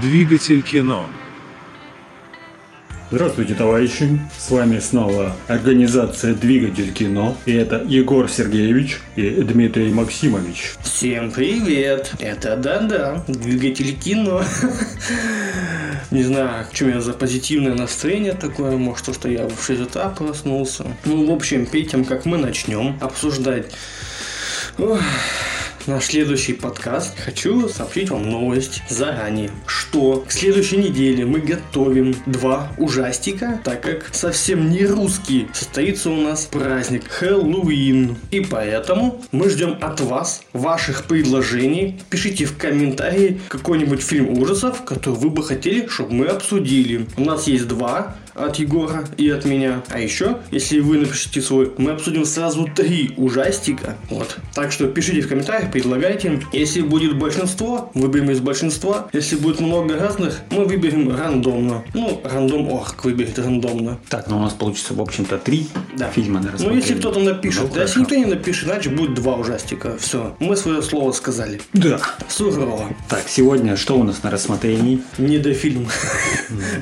Двигатель кино. Здравствуйте, товарищи! С вами снова организация «Двигатель кино». И это Егор Сергеевич и Дмитрий Максимович. Всем привет! Это да-да, двигатель кино. Не знаю, что у меня за позитивное настроение такое, может, то, что я в 6 утра проснулся. Ну, в общем, перед тем, как мы начнем обсуждать ох, наш следующий подкаст, хочу сообщить вам новость заранее, что к следующей неделе мы готовим два ужастика, так как совсем не русский состоится у нас праздник Хэллоуин. И поэтому мы ждем от вас ваших предложений. Пишите в комментарии какой-нибудь фильм ужасов, который вы бы хотели, чтобы мы обсудили. У нас есть два от Егора и от меня. А еще, если вы напишите свой, мы обсудим сразу три ужастика. Вот. Так что пишите в комментариях, предлагайте. Если будет большинство, выберем из большинства. Если будет много разных, мы выберем рандомно. Ну, рандом орг выберет рандомно. Так, ну у нас получится, в общем-то, три Да. фильма на Ну, если кто-то напишет. Ну, да, если никто не напишет, значит будет два ужастика. Все, мы свое слово сказали. Да. Сурово. Так, сегодня что у нас на рассмотрении? Не до фильма.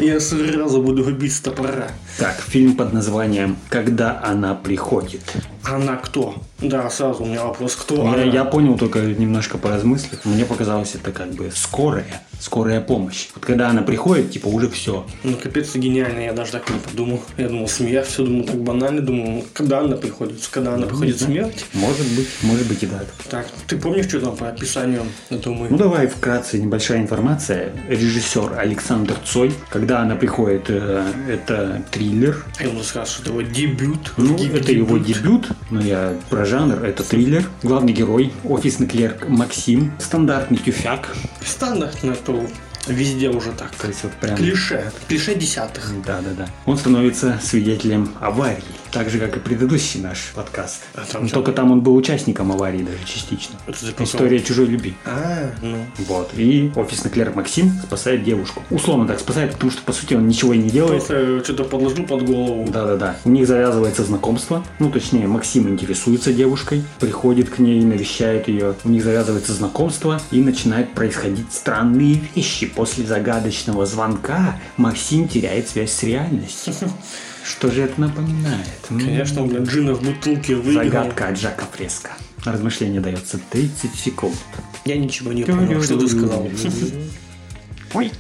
Я сразу буду убить с топора. Так, фильм под названием «Когда она приходит». Она кто? Да, сразу у меня вопрос, кто Я, она? я понял только немножко поразмыслив. Мне показалось это как бы скорая, скорая помощь. Вот когда она приходит, типа уже все. Ну, капец, гениально, я даже так не подумал. Я думал, смерть, все думал так банально, думал, когда она приходит, когда она приходит смерть. Может быть, может быть и да. Так, ты помнишь, что там по описанию? Это мы. Ну давай вкратце небольшая информация. Режиссер Александр Цой. Когда она приходит, э, это триллер. Я ему сказал, что это его дебют. Ну, Дебют. это его дебют, но я про жанр, это триллер. Главный герой, офисный клерк Максим, стандартный тюфяк. Стандартно, то везде уже так. То есть вот прям... Клише. Клише десятых. Да, да, да. Он становится свидетелем аварии, так же, как и предыдущий наш подкаст. А там Но только там он был участником аварии даже частично. История чужой любви. А, ну. Вот. И офисный клерк Максим спасает девушку. Условно так спасает, потому что, по сути, он ничего и не делает. Просто что-то подложил под голову. Да-да-да. У них завязывается знакомство. Ну, точнее, Максим интересуется девушкой, приходит к ней, навещает ее. У них завязывается знакомство и начинают происходить странные вещи. После загадочного звонка Максим теряет связь с реальностью. Что же это напоминает? Конечно, блин, Джина в бутылке выиграл. Загадка от Жака Фреско. На размышление дается 30 секунд. Я ничего не понял, что ты сказал. Ой.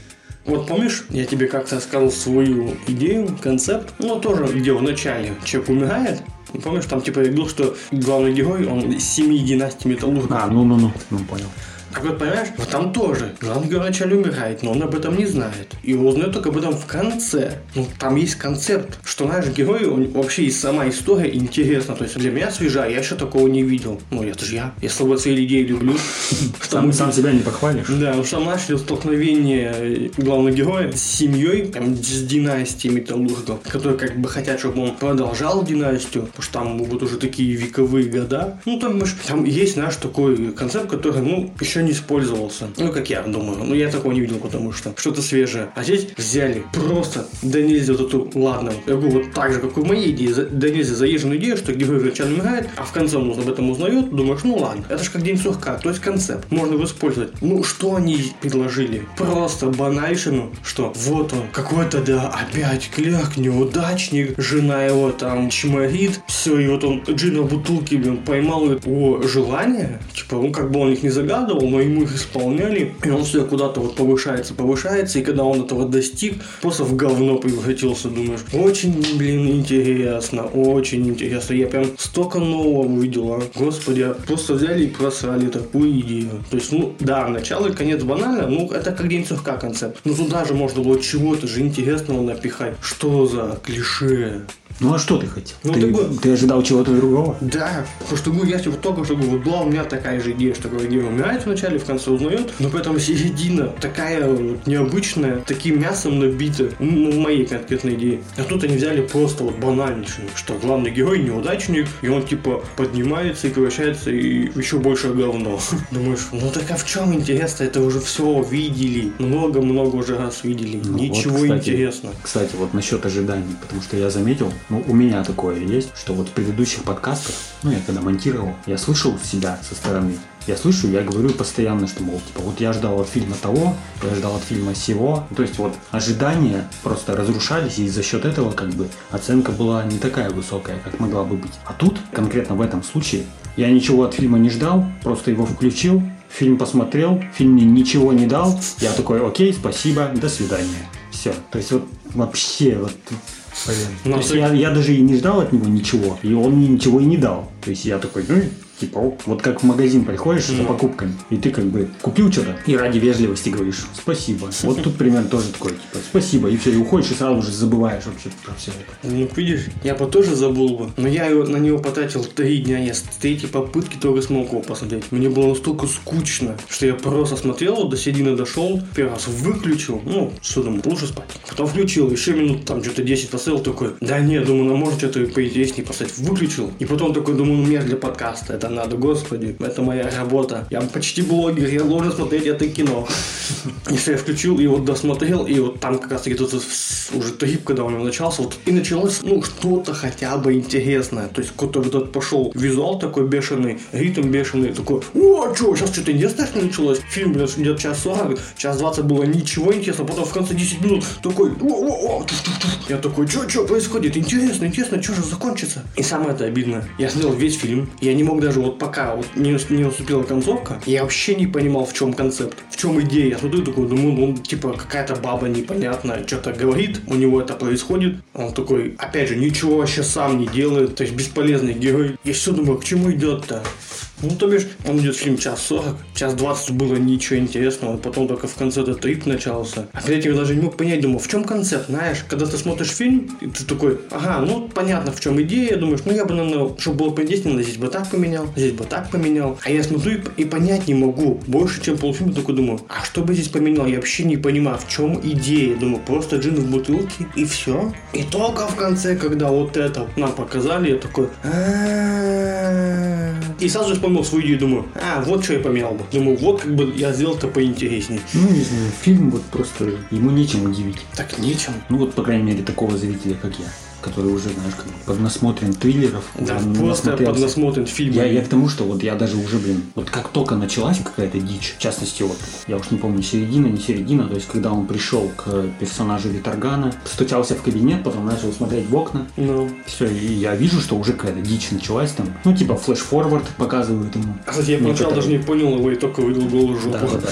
Вот помнишь, я тебе как-то сказал свою идею, концепт, ну тоже где в начале человек умирает, И помнишь, там типа я говорил, что главный герой, он из семи династий металлургов. А, ну-ну-ну, ну понял. Так вот, понимаешь, вот там тоже главный герой вначале умирает, но он об этом не знает. И узнает только об этом в конце. Ну, там есть концепт, что наш герой, он, вообще и сама история интересна. То есть для меня свежая, я еще такого не видел. Ну, это же я. Я слабо свои людей люблю. Сам, сам себя не похвалишь. да, потому что начали столкновение главного героя с семьей, там, с династией металлургов, которые как бы хотят, чтобы он продолжал династию, потому что там будут уже такие вековые года. Ну, там, там есть наш такой концепт, который, ну, еще не использовался. Ну, как я думаю. Ну, я такого не видел, потому что что-то свежее. А здесь взяли просто, да нельзя вот эту, ладно, я говорю, вот так же, как и в моей идее, да нельзя заезженную идею, что герой вначале умирает, а в конце он об этом узнает, думаешь, ну ладно, это же как день сурка, то есть концепт, можно его использовать. Ну, что они предложили? Просто банальщину, что вот он, какой-то, да, опять клерк, неудачник, жена его там чморит, все, и вот он Джина в бутылке, блин, поймал его желание, типа, он как бы он их не загадывал, но ему их исполняли, и он все куда-то вот повышается, повышается, и когда он этого достиг, просто в говно превратился, думаешь, очень, блин, интересно, очень интересно, я прям столько нового увидел, а. господи, а просто взяли и просрали такую идею, то есть, ну, да, начало и конец банально, ну, это как день сурка концепт, но туда же можно было чего-то же интересного напихать, что за клише, Ну а что ты хотел? Ну, ты, ты бы- ты ожидал чего-то другого? да, потому что говорю, я типа только что вот была у меня такая же идея, что герой умирает вначале, в конце узнает, но поэтому середина такая вот необычная, таким мясом набита, ну, в моей конкретной идее. А тут они взяли просто вот банальнейшую, что главный герой неудачник, и он типа поднимается и превращается и еще больше говно. Думаешь, ну так а в чем интересно? Это уже все видели, много-много уже раз видели, Ну, ничего вот, кстати, интересного. Кстати, вот насчет ожиданий, потому что я заметил, ну, у меня такое есть, что вот в предыдущих подкастах, ну, я когда монтировал, я слышал себя со стороны, я слышу, я говорю постоянно, что, мол, типа, вот я ждал от фильма того, я ждал от фильма сего. То есть вот ожидания просто разрушались, и за счет этого как бы оценка была не такая высокая, как могла бы быть. А тут, конкретно в этом случае, я ничего от фильма не ждал, просто его включил, фильм посмотрел, фильм мне ничего не дал, я такой, окей, спасибо, до свидания. Все. То есть вот вообще вот Блин. Ну, То есть я, я даже и не ждал от него ничего, и он мне ничего и не дал. То есть я такой, ну, типа, вот как в магазин приходишь за Ну. покупками, и ты как бы купил что-то, и ради вежливости говоришь спасибо. Вот тут примерно тоже такое, типа, спасибо, и все, и уходишь, и сразу же забываешь вообще про все это. Ну, видишь, я бы тоже забыл бы. Но я его, на него потратил три дня. Я с третьей попытки только смог его посмотреть. Мне было настолько скучно, что я просто смотрел, до середины дошел, первый раз выключил. Ну, что думаю, лучше спать. Потом включил, еще минут там что-то 10 поставил, такой, да нет, думаю, ну может что-то поинтереснее поставить. Выключил. И потом такой, думаю, ну мне для подкаста это надо, господи, это моя работа. Я почти блогер, я должен смотреть это кино. И что я включил, и вот досмотрел, и вот там как раз таки тут уже трип, когда у него начался, вот и началось, ну, что-то хотя бы интересное. То есть какой-то вот этот пошел визуал такой бешеный, ритм бешеный, такой, о, что, сейчас что-то интересное началось. Фильм, блин, идет час 40, час 20 было ничего интересного, потом в конце 10 минут такой, о, о, о, туф, туф, туф. я такой, что, что происходит? Интересно, интересно, что же закончится? И самое это обидно, я смотрел весь фильм, я не мог даже вот пока вот не, не наступила концовка, я вообще не понимал, в чем концепт, в чем идея. Я смотрю такой, думаю, ну, типа, какая-то баба непонятная, что-то говорит, у него это происходит. Он такой, опять же, ничего вообще сам не делает, то есть бесполезный герой. Я все думаю, к чему идет-то? Ну, то бишь, он идет фильм час 40, час 20 было ничего интересного, потом только в конце этот трип начался. А перед этим я даже не мог понять, думаю, в чем концепт, знаешь, когда ты смотришь фильм, и ты такой, ага, ну, понятно, в чем идея, думаешь, ну, я бы, наверное, чтобы было поинтереснее, здесь бы так поменял, здесь бы так поменял. А я смотрю и, и понять не могу, больше, чем полфильма, такой думаю, а что бы здесь поменял, я вообще не понимаю, в чем идея, думаю, просто джин в бутылке, и все. И только в конце, когда вот это нам показали, я такой, и сразу же вспомнил свою идею, думаю, а, вот что я поменял бы. Думаю, вот как бы я сделал это поинтереснее. Ну, не знаю, фильм вот просто, ему нечем удивить. Так нечем. Ну вот, по крайней мере, такого зрителя, как я, который уже, знаешь, как бы поднасмотрен триллеров, Да, просто поднасмотрен фильм. Я, я к тому, что вот я даже уже, блин, вот как только началась какая-то дичь, в частности, вот, я уж не помню, середина, не середина, то есть, когда он пришел к персонажу Виторгана, стучался в кабинет, потом начал смотреть в окна, Ну. все, и я вижу, что уже какая-то дичь началась там, ну, типа, флеш-форвард показывают ему. Кстати, я поначалу даже не понял его и только увидел голую жопу. Да, да, да.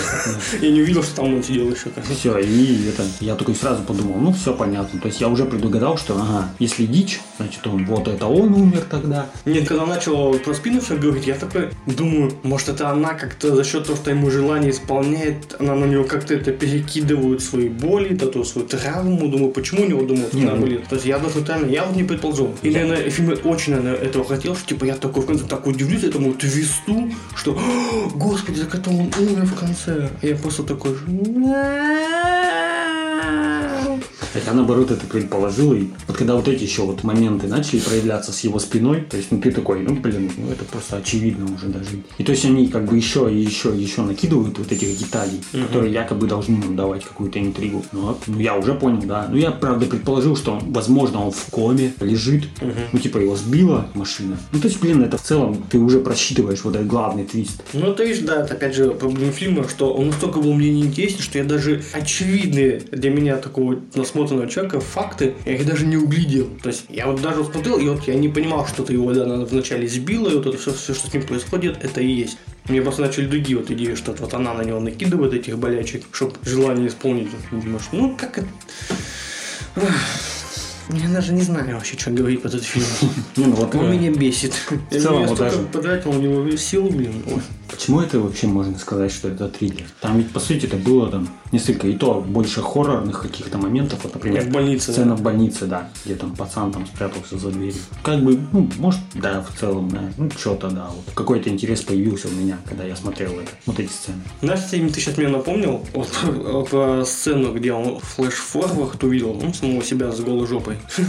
Я не увидел, что там он сидел еще. Все, и это, я такой сразу подумал, ну, все понятно. То есть я уже предугадал, что, ага, если дичь, значит, он, вот это он умер тогда. Нет, когда начал про спину все говорить, я такой думаю, может это она как-то за счет того, что ему желание исполняет, она на него как-то это перекидывает свои боли, эту свою травму, думаю, почему у него, думаю, Не, она ну- болит. То есть я даже тотально, я вот не предположил. И, Я- наверное, фильм очень, наверное, этого хотел, что типа я такой в конце так удивлюсь этому твисту, что, «О, господи, так это он умер в конце. А я просто такой, А Я наоборот это предположил, и вот когда вот эти еще вот моменты начали проявляться с его спиной, то есть ну ты такой, ну блин, ну это просто очевидно уже даже. И то есть они как бы еще и еще и еще накидывают вот этих деталей, которые якобы должны нам давать какую-то интригу. Ну, вот, ну, я уже понял, да. Ну я правда предположил, что возможно он в коме лежит, ну типа его сбила машина. Ну то есть, блин, это в целом ты уже просчитываешь вот этот главный твист. Ну, ты видишь, да, это опять же проблема фильма, что он настолько был мне неинтересен, что я даже очевидные для меня такого насмотренного человека факты, я их даже не углядел. То есть я вот даже смотрел, и вот я не понимал, что-то его да, она вначале сбила, и вот это все, все, что с ним происходит, это и есть. Мне просто начали другие вот идеи, что вот она на него накидывает этих болячек, чтобы желание исполнить. Думаешь, ну как это... Я даже не знаю вообще, что говорить про этот фильм. Ну вот Он э, меня бесит. Я целом я вот столько потратил на него сил, блин. Почему это вообще можно сказать, что это триллер? Там ведь, по сути, это было там несколько, и то больше хоррорных каких-то моментов. Вот, например, В больнице, сцена в больнице, да, где там пацан там спрятался за дверью. Как бы, ну, может, да, в целом, да, ну, что-то, да, вот. Какой-то интерес появился у меня, когда я смотрел это, вот эти сцены. Знаешь, ты сейчас меня напомнил вот, про сцену, где он флеш-форвард увидел, ну, самого себя с голой жопой.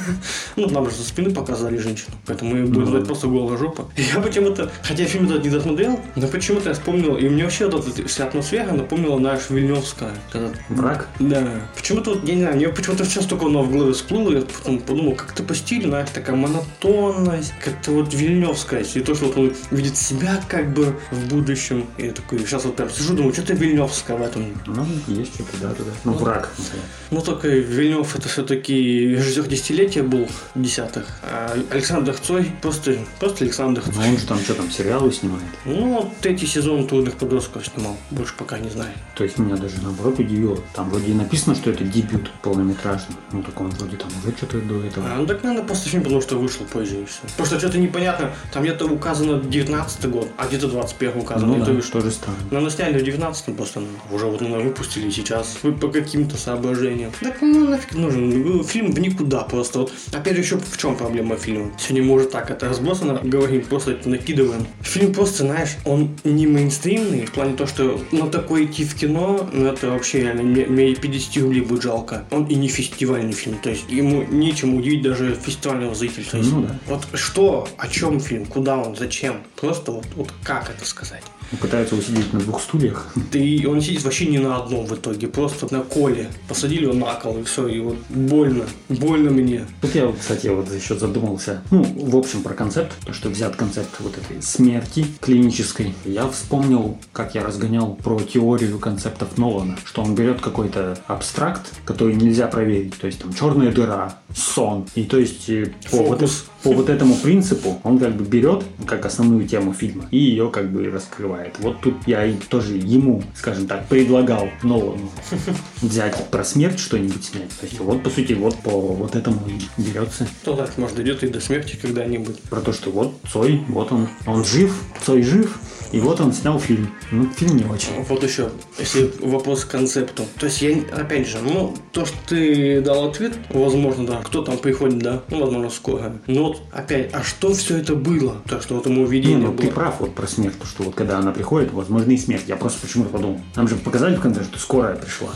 Ну, нам же со спины показали женщину, поэтому мы будем знать просто голая жопа. Я почему-то, хотя фильм этот не досмотрел, но почему-то я вспомнил, и мне вообще вот эта вся атмосфера напомнила наш Вильневская. Когда... Враг? Да. Почему-то, вот, я не знаю, мне почему-то сейчас только оно в голове всплыло, я потом подумал, как-то по стилю, знаешь, такая монотонность, как-то вот Вильневская, и то, что вот он видит себя как бы в будущем, и я такой, сейчас вот прям сижу, думаю, что-то Вильневская в этом. Ну, есть что-то, да, да, да. Ну, враг. например. Ну, только Вильнев это все-таки режиссер десятилетия был, десятых, а Александр Цой просто, просто Александр Ну, Цой. он же там что там, сериалы снимает? Ну, вот третий сезон «Трудных подростков» снимал, больше пока не знаю. То есть меня даже наоборот удивило. Там вроде и написано, что это дебют полнометражный. Ну, так он вроде там уже что-то до этого. А, ну так надо просто фильм, потому что вышел позже и все. Просто что-то непонятно, там где-то указано 19 год, а где-то 21 указано, Ну да, вышло. тоже странно. Наверное, сняли в 19 просто, ну, уже вот наверное, выпустили сейчас по каким-то соображениям. Так ну нафиг нужен, фильм в никуда просто. Вот, опять же, еще в чем проблема фильма? Сегодня мы уже так это разбросано говорим, просто это накидываем. Фильм просто, знаешь, он не мейнстримный, в плане того, что на такое идти в кино, ну это вообще реально мне, мне и 50 рублей будет жалко. Он и не фестивальный фильм, то есть ему нечем удивить даже фестивального зрителя. То есть, Ну да. Вот что, о чем фильм, куда он, зачем? Просто вот, вот как это сказать? Он пытается усидеть на двух стульях. Да и он сидит вообще не на одном в итоге, просто на коле. Посадили его на кол, и все, и вот больно, больно мне. Тут я, вот, кстати, вот еще задумался, ну, в общем, про концепт, то, что взят концепт вот этой смерти клинической. Я вспомнил, как я разгонял про теорию концептов Нолана, что он берет какой-то абстракт, который нельзя проверить, то есть там черная дыра, сон, и то есть э, по вот, по вот этому принципу он как бы берет как основную тему фильма и ее как бы раскрывает. Вот тут я тоже ему, скажем так, предлагал Нолану взять про смерть что-нибудь снять. То есть вот по сути вот по вот этому и берется. Кто знает, может дойдет и до смерти когда-нибудь. Про то, что вот Цой, вот он, он жив, Цой жив, и вот он снял фильм. Ну, фильм не очень. Вот еще, если вопрос к концепту. То есть я, опять же, ну, то, что ты дал ответ, возможно, да, кто там приходит, да, ну, возможно, скоро. Но вот опять, а что все это было? То, что вот ему видение ну ты было. прав вот про смерть, то, что вот когда она приходит, возможно и смерть. Я просто почему-то подумал. Нам же показали в конце, что скорая пришла,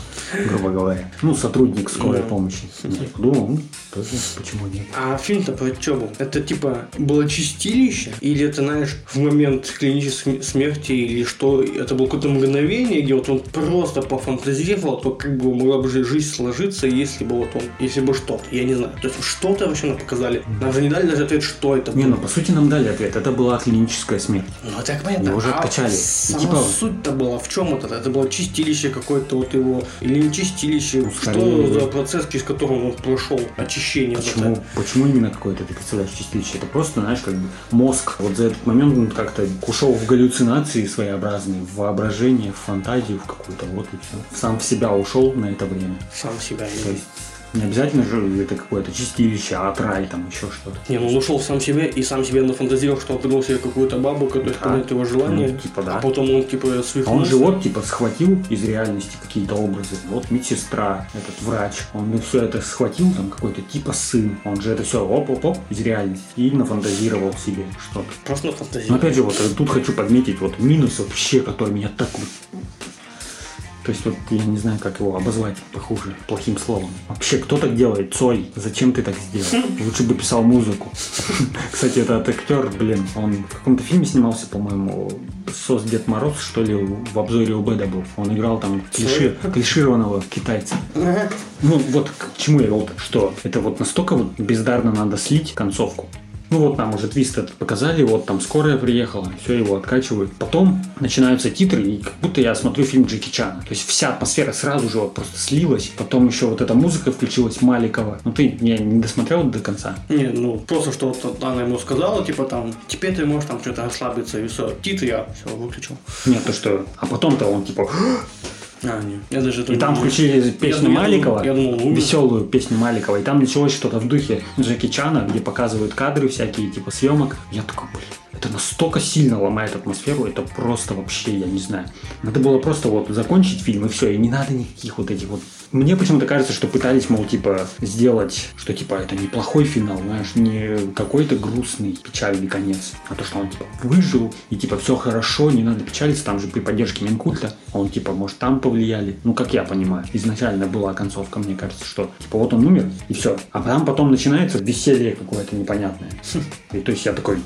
грубо говоря. Ну, сотрудник скорой Да. помощи. Я подумал, ну, тоже почему нет. А фильм-то про что был? Это типа было чистилище? Или это, знаешь, в момент клинической смерти? Или что? Это было какое-то мгновение, где вот он просто пофантазировал, то как бы могла бы жи- жизнь сложиться, если бы вот он, если бы что-то, я не знаю. То есть что-то вообще нам показали. Нам же не дали даже ответ, что это Не, было. ну по сути нам дали ответ. Это была клиническая смерть. Ну, так понятно. Его уже а откачали. И Сама типа- суть-то была в чем это? Это было чистилище какое-то вот его, или не чистилище? Ну, что за процесс, через который он прошел? Очищение. вот Почему, это? почему именно какое-то ты представляешь чистилище? Это просто, знаешь, как бы мозг вот за этот момент он как-то ушел в галлюцинации своеобразные, в воображение, в фантазию в какую-то, вот и все. Сам в себя ушел на это время. Сам себя. То есть не обязательно же это какое-то чистилище, а от рай там еще что-то. Не, ну он ушел в сам себя и сам себе нафантазировал, что придумал себе какую-то бабу, которая исполняет его желание. Ну, типа да. А потом он типа А свихнулся. он же вот типа схватил из реальности какие-то образы. Вот медсестра, этот врач. Он все это схватил, там какой-то типа сын. Он же это все оп-оп-оп из реальности. И нафантазировал себе что-то. Просто Но нафантазировал. опять же, вот тут хочу подметить вот минус вообще, который меня так вот... То есть вот я не знаю, как его обозвать похуже, плохим словом. Вообще, кто так делает? Цой, зачем ты так сделал? Лучше бы писал музыку. Кстати, этот актер, блин, он в каком-то фильме снимался, по-моему, «Сос Дед Мороз», что ли, в обзоре УБД был. Он играл там клиши- клишированного китайца. Ну, вот к чему я вел что это вот настолько вот бездарно надо слить концовку. Ну вот нам уже твист этот показали, вот там скорая приехала, все его откачивают. Потом начинаются титры, и как будто я смотрю фильм Джеки Чана. То есть вся атмосфера сразу же вот просто слилась. Потом еще вот эта музыка включилась Маликова. Ну ты не, не досмотрел до конца? Не, ну просто что вот она ему сказала, типа там, теперь ты можешь там что-то расслабиться и все. Титры я все выключил. Нет, то что... А потом-то он типа... А, не. Я даже И там включили песню я думал- Маликова, Я думал, умер. веселую песню Маликова, и там началось что-то в духе Джеки Чана, где показывают кадры всякие, типа съемок. Я такой, блин, это настолько сильно ломает атмосферу, это просто вообще, я не знаю. Надо было просто вот закончить фильм, и все, и не надо никаких вот этих вот Мне почему-то кажется, что пытались, мол, типа, сделать, что, типа, это неплохой финал, знаешь, не какой-то грустный, печальный конец, а то, что он, типа, выжил, и, типа, все хорошо, не надо печалиться, там же при поддержке Минкульта, он, типа, может, там повлияли. Ну, как я понимаю, изначально была концовка, мне кажется, что, типа, вот он умер, и все. А там потом начинается веселье какое-то непонятное. И то есть я такой,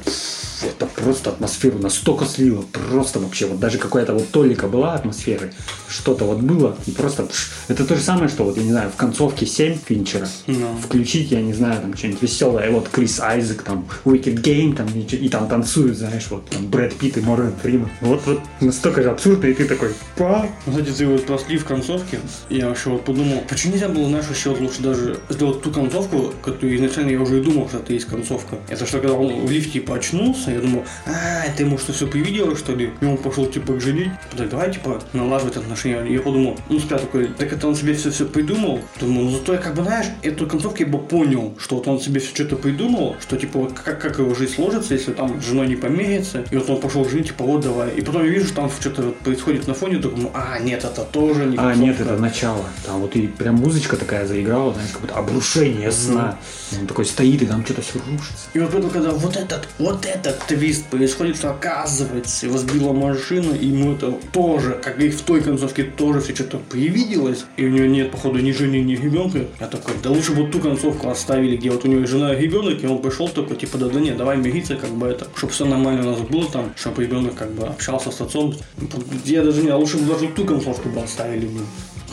это просто атмосферу настолько слило, просто вообще, вот даже какая-то вот толика была атмосферы, что-то вот было, и просто, пш, это то же самое, что вот, я не знаю, в концовке 7 Финчера No. включить, я не знаю, там что-нибудь веселое, вот Крис Айзек, там, Wicked Game, там, и, и там танцуют, знаешь, вот, там, Брэд Питт и Морган Фриман. Вот, вот настолько же абсурдно, и ты такой, па, Кстати, ты вот про слив концовки, я вообще вот подумал, почему нельзя было, знаешь, еще лучше даже сделать ту концовку, которую изначально я уже и думал, что это есть концовка. Это что, когда он в лифте типа очнулся, я думал, а, ты ему что, все привидело, что ли? И он пошел, типа, к женить. Так, давай, типа, налаживать отношения. Я подумал, ну, сперва такой, так это он себе все все придумал. Думаю, ну, зато я, как бы, знаешь, эту концовку я бы понял, что вот он себе все что-то придумал, что, типа, вот как, как его жизнь сложится, если там с женой не помирится. И вот он пошел женить, типа, вот давай. И потом я вижу, что там что-то вот происходит на фоне, думаю, а, нет, это тоже не А, нет, концовка. это начало. Там вот и прям музычка такая заиграла, знаешь, как будто обрушение сна. И Он такой стоит, и там что-то все рушится. И вот поэтому, когда вот этот, вот этот твист происходит, что оказывается, его сбила машина, и ему это тоже, как и в той концовке, тоже все что-то привиделось, и у него нет, походу, ни жены, ни ребенка. Я такой, да лучше бы ту концовку оставили, где вот у него жена и ребенок, и он пришел такой, типа, да, да нет, давай мириться, как бы это, чтобы все нормально у нас было там, чтобы ребенок как бы общался с отцом. Я даже не, лучше бы даже ту концовку бы оставили бы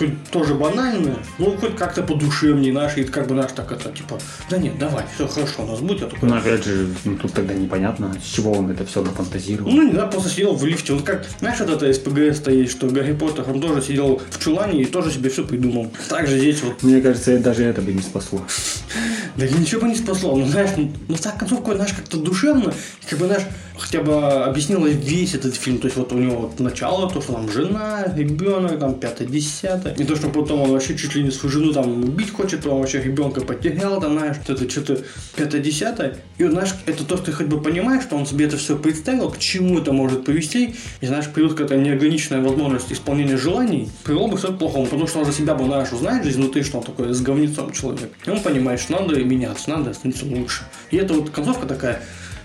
хоть тоже банальная, ну хоть как-то подушевнее наши, и как бы наш так это, типа, да нет, давай, все хорошо, у нас будет, я такой, Но опять же, ну, тут тогда непонятно, с чего он это все нафантазировал. ну, не знаю, просто сидел в лифте. Вот как, знаешь, вот это СПГС-то есть, что Гарри Поттер, он тоже сидел в чулане и тоже себе все придумал. Так же здесь вот, Мне кажется, даже это бы не спасло. да ничего бы не спасло. Ну, знаешь, ну, ну так концовка, знаешь, как-то душевно, как бы, знаешь, хотя бы объяснила весь этот фильм. То есть вот у него вот начало, то, что там жена, ребенок, там, пятое, десятое. И то, что потом он вообще чуть ли не свою жену там убить хочет, он вообще ребенка потерял, там, знаешь, это что-то пятое, десятое. И знаешь, это то, что ты хоть бы понимаешь, что он себе это все представил, к чему это может привести. И, знаешь, придет какая-то неограниченная возможность исполнения желаний, привело бы к плохому. Потому что он же себя бы, знаешь, узнает жизнь внутри, что он такой с говнецом человек. И он понимает, что надо меняться, надо становиться лучше. И это вот концовка такая,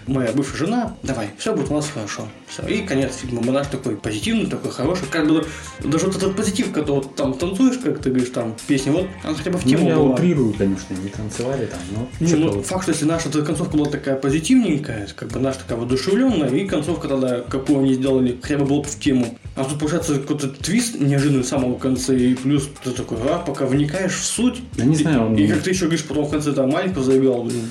моя бывшая жена, давай, все будет у нас хорошо. Все. И конец фильма. Монаш такой позитивный, такой хороший. Как бы даже вот этот позитив, когда вот там танцуешь, как ты говоришь, там песни, вот она хотя бы в Ну, тему я была. утрирую, конечно, не танцевали там, но... Что-то ну, вот. факт, что если наша концовка была такая позитивненькая, как бы наша такая воодушевленная, и концовка тогда, какую они сделали, хотя бы была бы в тему. А тут получается какой-то твист неожиданный в самом конце, и плюс ты такой, а, пока вникаешь в суть. Да не знаю, он- И, и как ты еще говоришь, потом в конце там маленького заиграл, блин.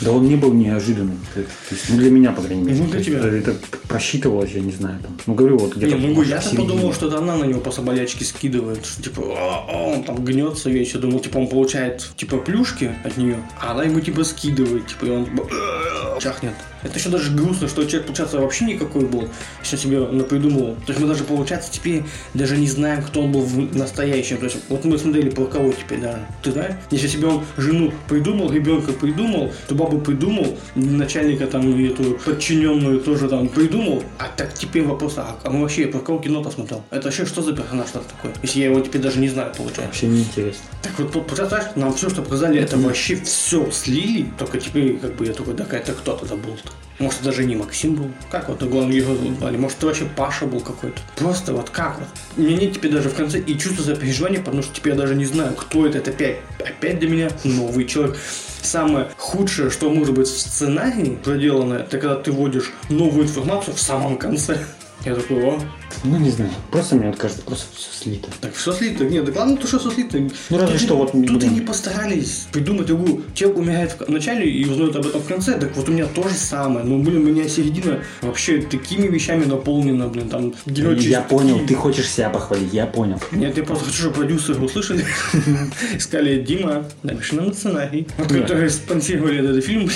Да он не был неожиданным. То есть, ну, для меня, по крайней мере. Ну, для тебя. Это, это просчитывалось, я не знаю, там. Ну, говорю, вот где-то... Не, ну я-то подумал, что это она на него после болячки скидывает, что типа, «А, а», он там гнется весь, я думал, типа он получает типа плюшки от нее, а она ему типа скидывает, типа, и он типа, «А», чахнет. Это еще даже грустно, что человек, получается, вообще никакой был, он себе напридумывал. То есть мы даже, получается, теперь даже не знаем, кто он был в настоящем. То есть вот мы смотрели про кого теперь, да. Ты знаешь? Если себе он жену придумал, ребенка придумал, то бабу придумал, начальника там эту подчиненную тоже там придумал. А так теперь вопрос, а, а мы вообще про кого кино-то смотрел? Это вообще что за персонаж это такой? Если я его теперь даже не знаю, получается. Вообще неинтересно. Так вот, представляешь, нам все, что показали, это вообще все слили, только теперь, как бы, я такой, да, это кто тогда был-то? Может, даже не Максим был? Как вот главный герой звали? Может, это вообще Паша был какой-то? Просто вот как вот? Меня нет теперь даже в конце и чувства сопереживания, потому что теперь я даже не знаю, кто это. Это опять, опять для меня новый человек. Самое худшее, что может быть в сценарии проделано, это когда ты вводишь новую информацию в самом конце. Я такой, о, Ну, не знаю. Просто мне вот кажется, просто все слито. так все слито. Нет, да главное, то, что все слито. Ну, разве что вот, Тут и не постарались придумать другую. Человек умирает в начале и узнает об этом в конце. Так вот у меня то же самое. Ну, блин, у меня середина вообще такими вещами наполнена, блин, там Я понял, ты хочешь себя похвалить, я понял. Нет, я просто хочу, чтобы продюсеры услышали. Сказали, Дима, напиши нам сценарий. Которые спонсировали этот фильм.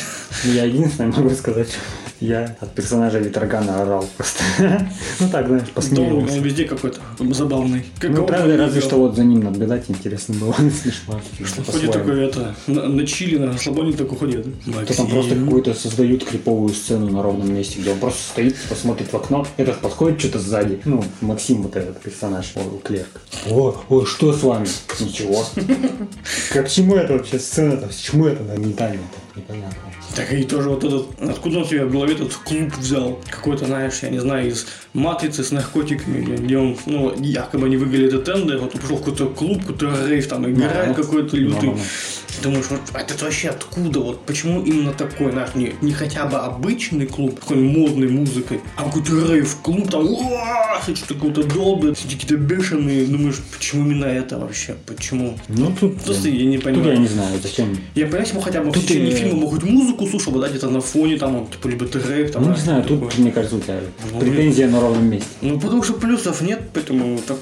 Я единственное могу сказать, Я от персонажа Витрагана орал просто. Ну так, знаешь, Да, он, посмеивался. он везде какой-то забавный. Как Ну, правда, разве что вот за ним наблюдать интересно было. Смешно. Ходит по-своему. такой, это, на, на чили, на расслабоне такой ходит. То там просто какую-то создают криповую сцену на ровном месте, где он просто стоит, посмотрит в окно, этот подходит что-то сзади. Ну, Максим вот этот персонаж, о, клерк. О, ой, что с вами? Ничего. Как чему это вообще сцена-то? С чему это нагнетание-то? Непонятно. Так и тоже вот этот, откуда он себе в голове этот клуб взял? Какой-то, знаешь, я не знаю, из матрицы с наркотиками, где он, ну, якобы они выиграли этот тендер, вот он пришел в какой-то клуб, какой-то рейв, там играет Ну, какой-то лютый. ну, ну. Думаешь, вот а это вообще откуда? Вот почему именно такой, знаешь, не, не хотя бы обычный клуб, такой модной музыкой, а какой-то рейв клуб, там, что-то какого-то все какие-то бешеные. Думаешь, почему именно это вообще? Почему? Ну, тут, Просто я не тут понимаю. я не знаю, зачем. Я понимаю, если хотя бы в Тут течение и- фильма могут музыку слушал бы, да, где-то на фоне, там, типа, либо трек, там, Ну, не знаю, такое. тут, мне кажется, у тебя Ну, претензия на ровном месте. Ну, потому что плюсов нет, поэтому так,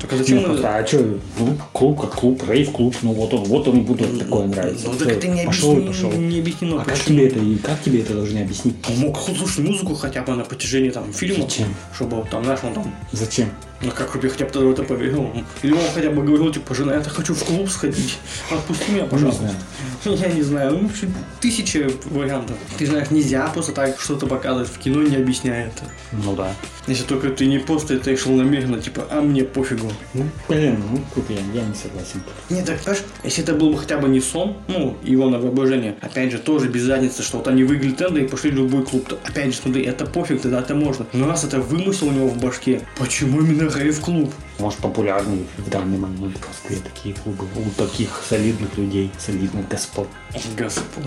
так а зачем Ну, просто, а что, ну, клуб как клуб, рейв-клуб, ну вот он, вот он и будет такое нравится. Ну, так это не, пошел объясни- пошел. не объяснено, А как почему. тебе это, и как тебе это должны объяснить? Он мог слушать музыку хотя бы на протяжении там фильма, Зачем? чтобы вот там, знаешь, он там, Зачем? ну как я хотя бы это поверил. Или он хотя бы говорил, типа, жена, я хочу в клуб сходить, отпусти меня, Ну, не пожалуйста. знаю. Я не знаю, ну, вообще тысяча вариантов. Ты знаешь, нельзя просто так что-то показывать в кино, не объясняя это. Ну да. Если только ты не просто это решил намеренно, типа, а мне пофигу. Ну, блин, ну тут я, я не согласен. Нет, так понимаешь, если это был бы хотя бы не сон, ну, его на воображение, опять же, тоже без разницы, что вот они выиграли тендер и пошли в любой клуб, то, опять же, смотри, это пофиг, тогда это можно. Но раз это вымысел у него в башке, почему именно рейв-клуб? Может, популярные в данный момент в Москве такие клубы у таких солидных людей, солидных господ. Господь.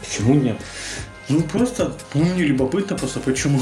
Почему нет? Ну, просто, ну, мне любопытно просто, почему.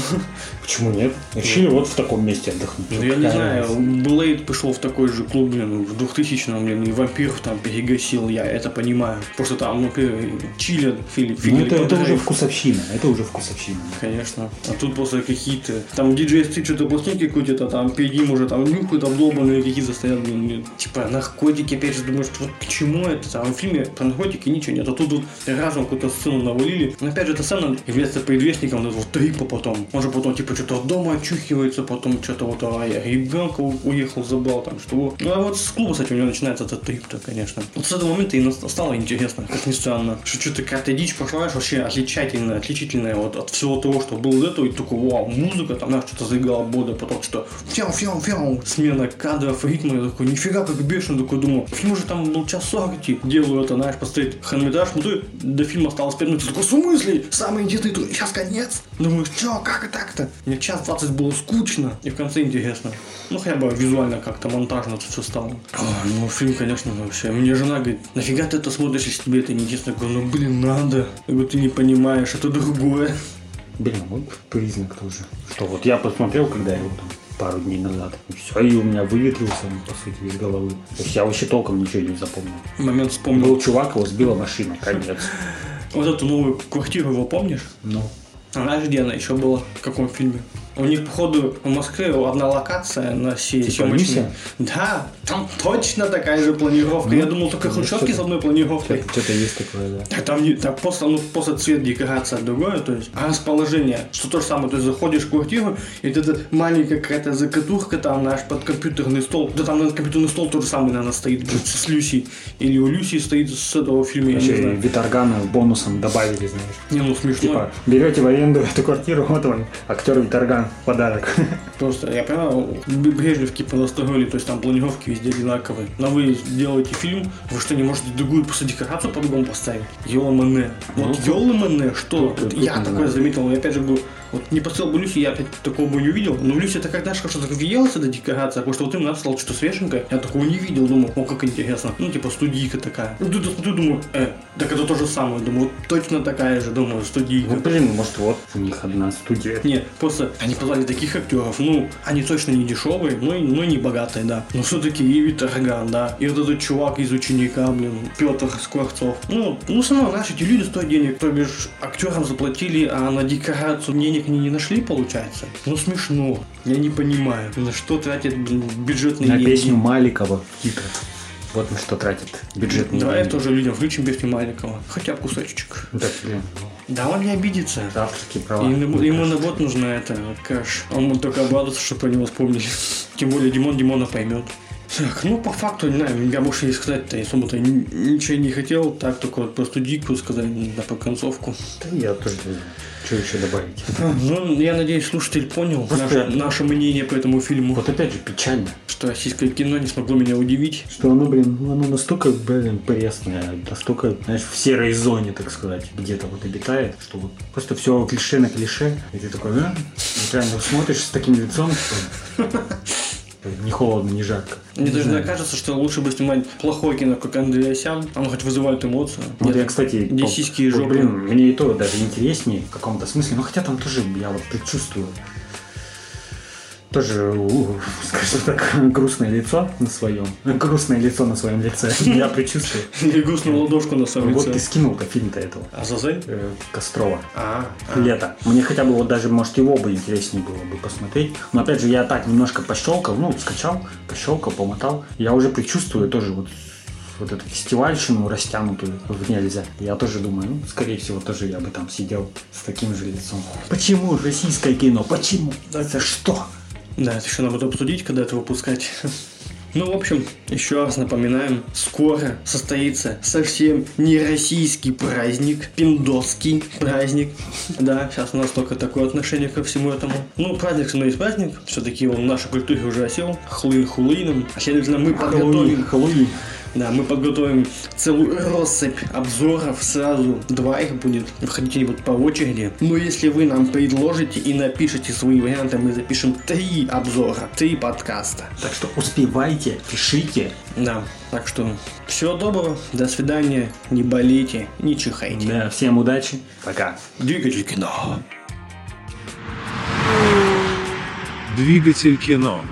Почему нет? Решили вот в таком месте отдохнуть. Ну, я не знаю? Блейд пришел в такой же клуб, блин, в 2000-м, блин, и вампиров там перегасил, я это понимаю. Просто там, ну, пи- чили, фили, Ну, это, это уже вкусовщина, это уже вкусовщина. Конечно. А тут просто какие-то... Там диджей стрит что-то пластинки крутит, а там перед ним уже там нюхают, там долбанные какие-то стоят, блин. Типа наркотики, опять же, думаешь, вот к чему это? Там в фильме про наркотики ничего нет. А тут вот разом какую-то сцену навалили. Но опять же, эта сцена является предвестником этого трипа потом. Он же потом типа что-то от дома очухивается, потом что-то вот, а я ребенка уехал, забрал там, что. Ну а вот с клуба, кстати, у него начинается этот трип-то, конечно. Вот с этого момента и стало интересно, как ни странно. Что что-то какая-то дичь пошла, вообще отличательная, отличительная вот от всего того, что было до этого, и такой, вау, музыка, там, знаешь, что-то заиграла бода, потом что фяу, фяу, фяу, смена кадров, ритма, я такой, нифига, как бешено, такой, думаю, фильм уже там был час сорок делаю это, знаешь, посмотреть хронометраж, смотрю, до фильма осталось 5 минут, такой, в смысле? Самый интересный, тут сейчас конец. Думаю, что, как так-то? Мне час 20 было скучно, и в конце интересно. Ну, хотя бы визуально как-то монтажно тут все стало. Ой, ну, фильм, конечно, вообще. Мне жена говорит, нафига ты это смотришь, если тебе это не интересно? Я говорю, ну, блин, надо. Я говорю, ты не понимаешь, это другое. Блин, вот признак тоже. Что вот я посмотрел, когда его там пару дней назад. И все, и у меня выветрился, по сути, из головы. То есть я вообще толком ничего не запомнил. Момент вспомнил. Был чувак, его сбила машина, конец. Вот эту новую квартиру его помнишь? Ну, А где она еще была? В каком фильме? У них, походу, в Москве одна локация на Типа съемочные. Люся? Да, там точно такая же планировка. Я думал, только ну, хрущевки с одной планировкой. что-то есть такое, да. Так там, не, так просто, ну, просто цвет декорация другое, то есть, а расположение, что то же самое, то есть заходишь в квартиру, и вот эта маленькая какая-то закатушка там, наш под компьютерный стол, да там на компьютерный стол тот же самый, наверное, стоит с Люси, или у Люси стоит с этого фильма, я не Еще и знаю. Виторгана бонусом добавили, знаешь. Не, ну смешно. Типа, берете в аренду эту квартиру, вот вам актер Виторган подарок. Просто, я понимаю, Б- Брежневки понастроили, то есть там планировки везде одинаковые. Но вы делаете фильм, вы что, не можете другую просто декорацию по-другому поставить? Йола-мене. Вот Ну, что? тут- тут я не такое заметил, я опять же говорю, вот не посмотрел бы Люси, я опять такого бы не увидел. Но в Люси это как, знаешь, как что-то въелась эта декорация, потому что вот им написал что-то свеженькое, я такого не видел, думал, о, как интересно. Ну, типа студийка такая. Ну, тут смотрю, думаю, э, так это то же самое, думаю, вот точно такая же, думаю, студийка. Ну, блин, может, вот у них одна студия. Нет, просто они позвали таких актеров, ну, они точно не дешевые, ну, и, ну, и не богатые, да. Но все-таки и Виторган, да, и вот этот чувак из ученика, блин, Петр Скворцов. Ну, ну, равно, знаешь, эти люди стоят денег, то бишь актерам заплатили, а на декорацию денег они не нашли, получается. Ну, смешно. Я не понимаю, на что тратят блин, бюджетные На деньги. песню Маликова титрах. Вот на что тратит бюджетные Давай деньги. тоже людям включим песню Маликова. Хотя бы кусочек. Да, блин. Да он не обидится. Авторские права. Ему, мне ему кажется. наоборот нужна это кэш. Он только обрадоваться, что про него вспомнили. Тем более Димон Димона поймет. Так, ну по факту, не знаю, я больше и сказать-то особо-то ничего не хотел, так только вот просто дику сказать на по концовку. Да Я тоже не знаю, что еще добавить. Ну, я надеюсь, слушатель понял наше, наше мнение по этому фильму, Вот опять же печально, что российское кино не смогло меня удивить. что оно, блин, оно настолько, блин, пресное, настолько, знаешь, в серой зоне, так сказать, где-то вот обитает, что вот просто все клише на клише, и ты такой, а? Вот реально смотришь с таким лицом, что не холодно, не жарко. Мне Не даже знаю. кажется, что лучше бы снимать плохое кино, как Андреасян, оно хоть вызывает эмоцию. Вот Нет, я, кстати, где сиськи и жопы. блин, мне и то даже интереснее в каком-то смысле, но хотя там тоже я вот предчувствую тоже, у, скажем так, грустное лицо на своем, грустное лицо на своем лице. Я предчувствую. Или грустную ладошку на своем Вот ты лице. скинул-то фильм-то этого. Азазель? э, Кострова. А, а. Лето. Мне хотя бы вот даже, может, его бы интереснее было бы посмотреть. Но опять же, я так немножко пощелкал, ну, скачал, пощелкал, помотал. Я уже предчувствую тоже вот вот эту фестивальщину растянутую в нельзя. Я тоже думаю, ну, скорее всего, тоже я бы там сидел с таким же лицом. Почему российское кино? Почему? За что? Да, это еще надо будет обсудить, когда это выпускать. Ну, в общем, еще раз напоминаем, скоро состоится совсем не российский праздник, пиндосский праздник. Да, сейчас у нас только такое отношение ко всему этому. Ну, праздник все равно есть праздник, все-таки он в нашей культуре уже осел, хлын хулином. А следовательно, мы подготовим Хэллоуин. Да, мы подготовим целую россыпь обзоров сразу. Два их будет. Будут по очереди. Но если вы нам предложите и напишите свои варианты, мы запишем три обзора, три подкаста. Так что успевайте, пишите. Да, так что всего доброго, до свидания, не болейте, не чихайте. Да, всем удачи. Пока. Двигатель кино. Двигатель кино.